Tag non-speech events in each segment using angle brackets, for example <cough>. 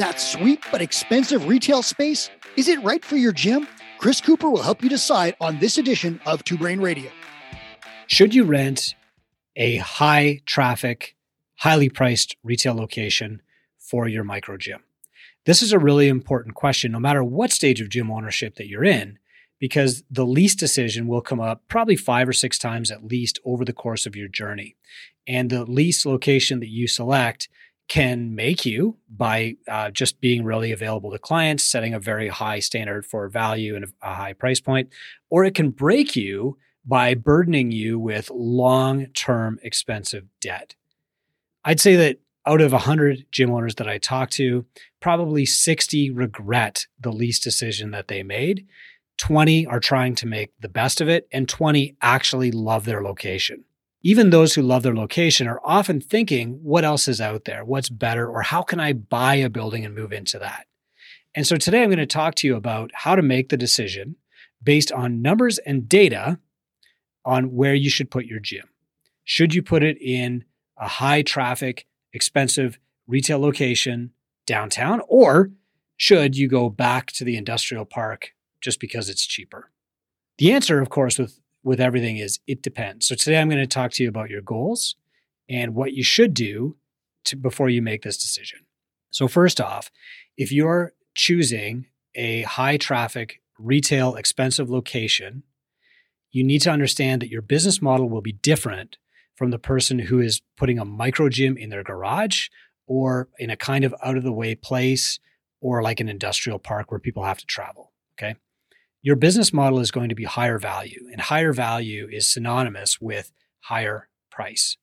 That sweet but expensive retail space? Is it right for your gym? Chris Cooper will help you decide on this edition of Two Brain Radio. Should you rent a high traffic, highly priced retail location for your micro gym? This is a really important question, no matter what stage of gym ownership that you're in, because the lease decision will come up probably five or six times at least over the course of your journey. And the lease location that you select can make you by uh, just being really available to clients, setting a very high standard for value and a high price point, or it can break you by burdening you with long term expensive debt. I'd say that out of 100 gym owners that I talk to, probably 60 regret the lease decision that they made. 20 are trying to make the best of it, and 20 actually love their location even those who love their location are often thinking, what else is out there? What's better? Or how can I buy a building and move into that? And so today I'm going to talk to you about how to make the decision based on numbers and data on where you should put your gym. Should you put it in a high traffic, expensive retail location downtown, or should you go back to the industrial park just because it's cheaper? The answer, of course, with with everything is it depends. So today I'm going to talk to you about your goals and what you should do to, before you make this decision. So first off, if you're choosing a high traffic retail expensive location, you need to understand that your business model will be different from the person who is putting a micro gym in their garage or in a kind of out of the way place or like an industrial park where people have to travel. Okay your business model is going to be higher value, and higher value is synonymous with higher price.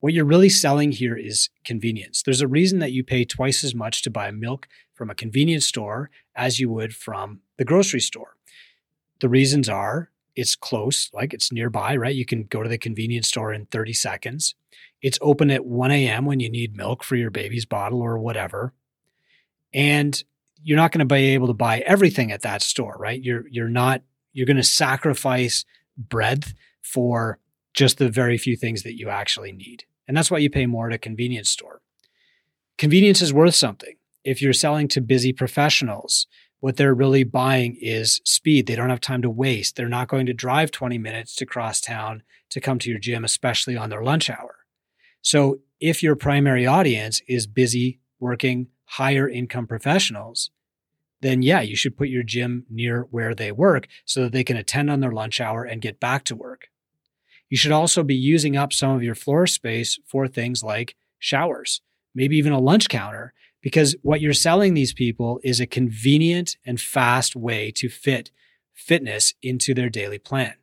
What you're really selling here is convenience. There's a reason that you pay twice as much to buy milk from a convenience store as you would from the grocery store. The reasons are it's close, like it's nearby, right? You can go to the convenience store in 30 seconds. It's open at 1 a.m. when you need milk for your baby's bottle or whatever. And you're not going to be able to buy everything at that store, right? You're you're not you're going to sacrifice breadth for just the very few things that you actually need. And that's why you pay more at a convenience store. Convenience is worth something. If you're selling to busy professionals, what they're really buying is speed. They don't have time to waste. They're not going to drive 20 minutes to cross town to come to your gym, especially on their lunch hour. So if your primary audience is busy working higher income professionals, then yeah, you should put your gym near where they work so that they can attend on their lunch hour and get back to work. You should also be using up some of your floor space for things like showers, maybe even a lunch counter, because what you're selling these people is a convenient and fast way to fit fitness into their daily plan.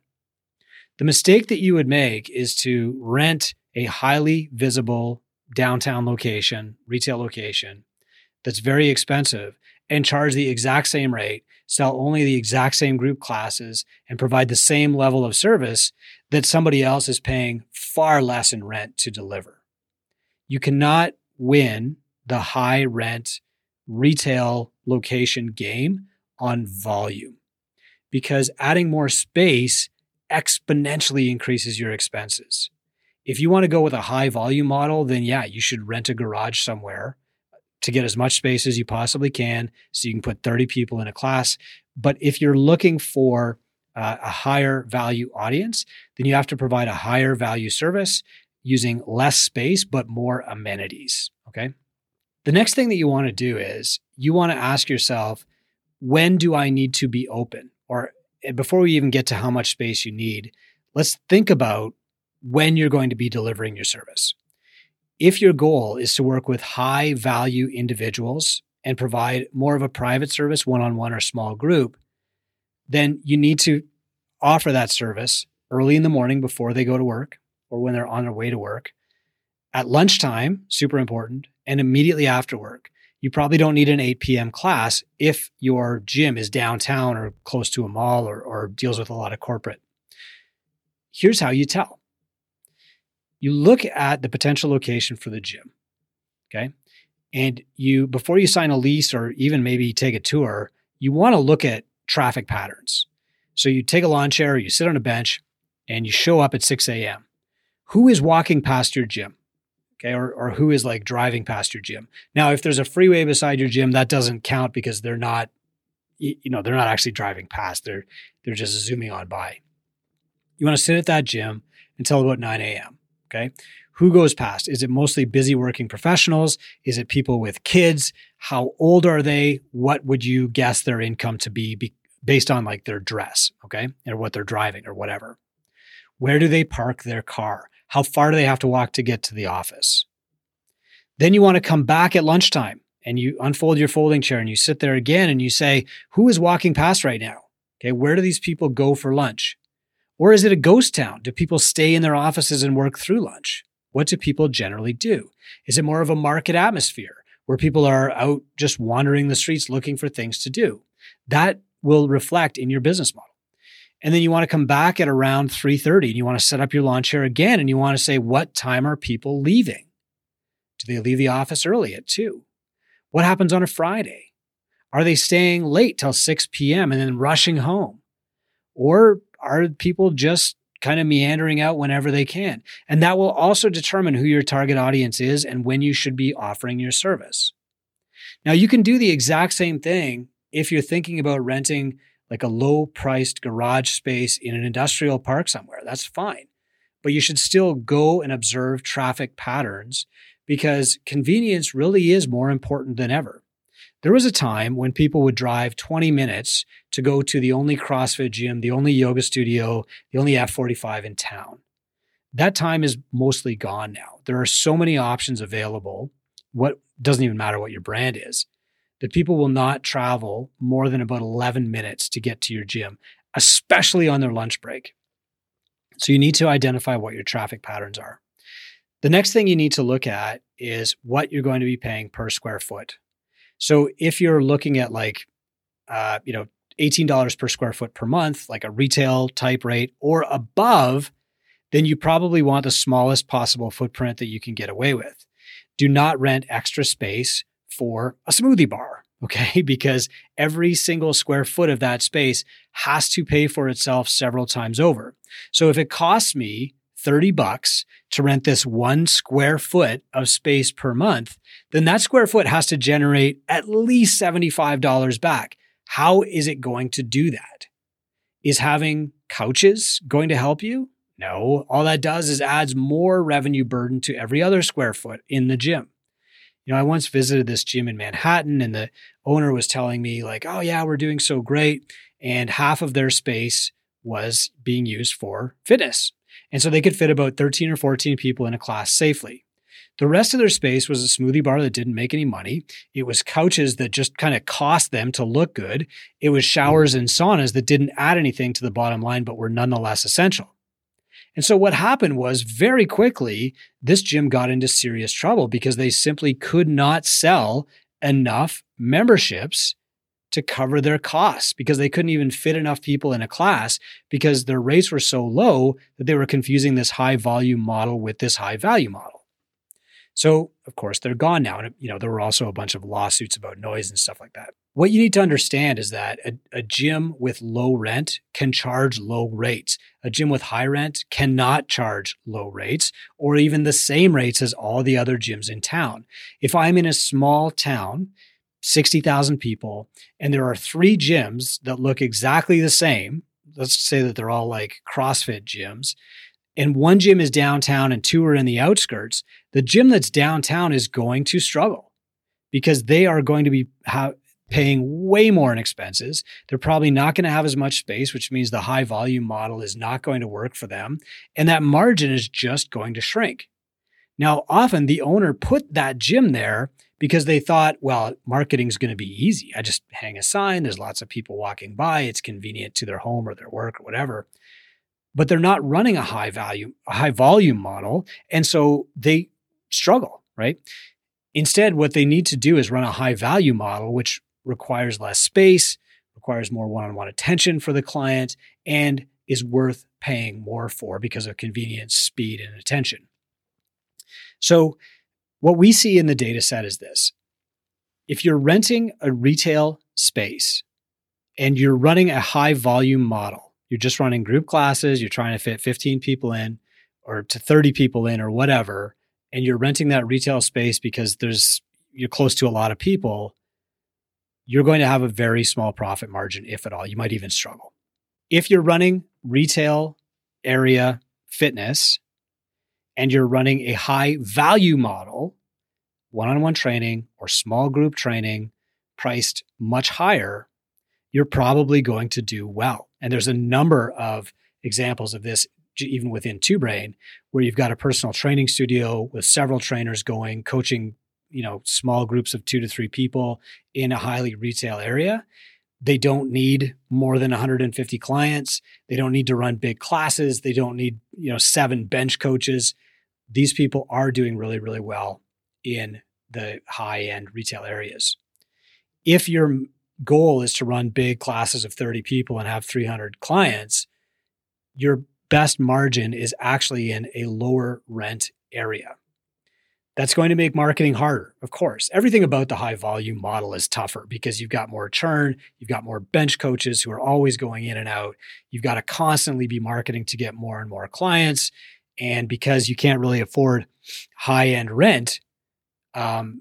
The mistake that you would make is to rent a highly visible downtown location, retail location, that's very expensive and charge the exact same rate, sell only the exact same group classes, and provide the same level of service that somebody else is paying far less in rent to deliver. You cannot win the high rent retail location game on volume because adding more space exponentially increases your expenses. If you want to go with a high volume model, then yeah, you should rent a garage somewhere to get as much space as you possibly can so you can put 30 people in a class. But if you're looking for uh, a higher value audience, then you have to provide a higher value service using less space but more amenities. Okay. The next thing that you want to do is you want to ask yourself, when do I need to be open? Or eh, before we even get to how much space you need, let's think about when you're going to be delivering your service. If your goal is to work with high value individuals and provide more of a private service, one on one or small group, then you need to offer that service early in the morning before they go to work or when they're on their way to work. At lunchtime, super important, and immediately after work. You probably don't need an 8 p.m. class if your gym is downtown or close to a mall or, or deals with a lot of corporate. Here's how you tell you look at the potential location for the gym. Okay. And you, before you sign a lease or even maybe take a tour, you want to look at traffic patterns. So you take a lawn chair, you sit on a bench, and you show up at 6 a.m. Who is walking past your gym? Okay. Or, or who is like driving past your gym. Now, if there's a freeway beside your gym, that doesn't count because they're not, you know, they're not actually driving past. They're, they're just zooming on by. You want to sit at that gym until about 9 a.m. Okay. Who goes past? Is it mostly busy working professionals? Is it people with kids? How old are they? What would you guess their income to be, be based on like their dress? Okay. Or what they're driving or whatever. Where do they park their car? How far do they have to walk to get to the office? Then you want to come back at lunchtime and you unfold your folding chair and you sit there again and you say, Who is walking past right now? Okay, where do these people go for lunch? Or is it a ghost town? Do people stay in their offices and work through lunch? What do people generally do? Is it more of a market atmosphere where people are out just wandering the streets looking for things to do? That will reflect in your business model. And then you want to come back at around 3:30 and you want to set up your lawn chair again and you want to say what time are people leaving? Do they leave the office early at 2? What happens on a Friday? Are they staying late till 6 p.m. and then rushing home? Or are people just kind of meandering out whenever they can? And that will also determine who your target audience is and when you should be offering your service. Now, you can do the exact same thing if you're thinking about renting like a low priced garage space in an industrial park somewhere. That's fine. But you should still go and observe traffic patterns because convenience really is more important than ever. There was a time when people would drive 20 minutes to go to the only CrossFit gym, the only yoga studio, the only F45 in town. That time is mostly gone now. There are so many options available. What doesn't even matter what your brand is that people will not travel more than about 11 minutes to get to your gym, especially on their lunch break. So you need to identify what your traffic patterns are. The next thing you need to look at is what you're going to be paying per square foot. So if you're looking at like, uh, you know, $18 per square foot per month, like a retail type rate or above, then you probably want the smallest possible footprint that you can get away with. Do not rent extra space for a smoothie bar. <laughs> Okay. Because every single square foot of that space has to pay for itself several times over. So if it costs me 30 bucks to rent this one square foot of space per month, then that square foot has to generate at least $75 back. How is it going to do that? Is having couches going to help you? No, all that does is adds more revenue burden to every other square foot in the gym you know, I once visited this gym in Manhattan and the owner was telling me, like, oh, yeah, we're doing so great. And half of their space was being used for fitness. And so they could fit about 13 or 14 people in a class safely. The rest of their space was a smoothie bar that didn't make any money. It was couches that just kind of cost them to look good. It was showers and saunas that didn't add anything to the bottom line, but were nonetheless essential. And so what happened was very quickly, this gym got into serious trouble because they simply could not sell enough memberships to cover their costs because they couldn't even fit enough people in a class because their rates were so low that they were confusing this high volume model with this high value model. So, of course, they're gone now. And, you know, there were also a bunch of lawsuits about noise and stuff like that. What you need to understand is that a, a gym with low rent can charge low rates. A gym with high rent cannot charge low rates or even the same rates as all the other gyms in town. If I'm in a small town, 60,000 people, and there are three gyms that look exactly the same, let's say that they're all like CrossFit gyms, and one gym is downtown and two are in the outskirts, the gym that's downtown is going to struggle because they are going to be paying way more in expenses. They're probably not going to have as much space, which means the high volume model is not going to work for them. And that margin is just going to shrink. Now, often the owner put that gym there because they thought, well, marketing is going to be easy. I just hang a sign, there's lots of people walking by, it's convenient to their home or their work or whatever but they're not running a high value, a high volume model. And so they struggle, right? Instead, what they need to do is run a high value model, which requires less space, requires more one on one attention for the client, and is worth paying more for because of convenience, speed, and attention. So, what we see in the data set is this if you're renting a retail space and you're running a high volume model, you're just running group classes, you're trying to fit 15 people in or to 30 people in or whatever, and you're renting that retail space because there's you're close to a lot of people, you're going to have a very small profit margin, if at all. You might even struggle. If you're running retail area fitness and you're running a high value model, one on one training or small group training priced much higher, you're probably going to do well. And there's a number of examples of this even within Two Brain, where you've got a personal training studio with several trainers going, coaching, you know, small groups of two to three people in a highly retail area. They don't need more than 150 clients. They don't need to run big classes. They don't need, you know, seven bench coaches. These people are doing really, really well in the high end retail areas. If your goal is to run big classes of 30 people and have 300 clients, your best margin is actually in a lower rent area. That's going to make marketing harder, of course. Everything about the high volume model is tougher because you've got more churn, you've got more bench coaches who are always going in and out. You've got to constantly be marketing to get more and more clients. And because you can't really afford high end rent, um,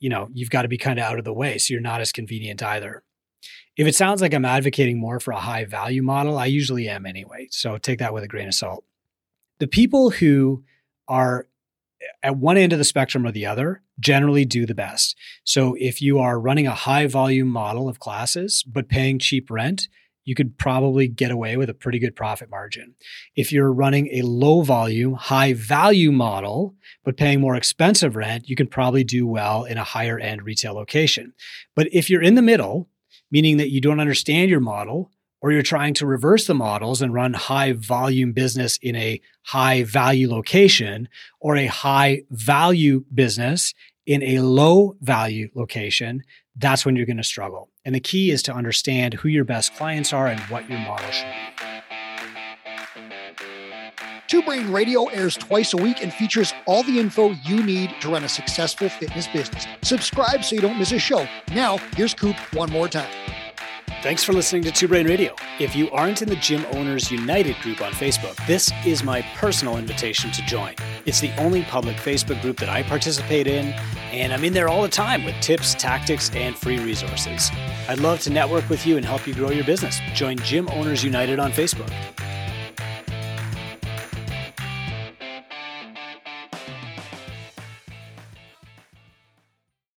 you know, you've got to be kind of out of the way. So you're not as convenient either. If it sounds like I'm advocating more for a high value model, I usually am anyway. So take that with a grain of salt. The people who are at one end of the spectrum or the other generally do the best. So if you are running a high volume model of classes, but paying cheap rent, you could probably get away with a pretty good profit margin. If you're running a low volume, high value model, but paying more expensive rent, you can probably do well in a higher end retail location. But if you're in the middle, meaning that you don't understand your model, or you're trying to reverse the models and run high volume business in a high value location or a high value business in a low value location, that's when you're going to struggle. And the key is to understand who your best clients are and what your model should be. Two Brain Radio airs twice a week and features all the info you need to run a successful fitness business. Subscribe so you don't miss a show. Now, here's Coop one more time. Thanks for listening to Two Brain Radio. If you aren't in the Gym Owners United group on Facebook, this is my personal invitation to join. It's the only public Facebook group that I participate in, and I'm in there all the time with tips, tactics, and free resources. I'd love to network with you and help you grow your business. Join Gym Owners United on Facebook.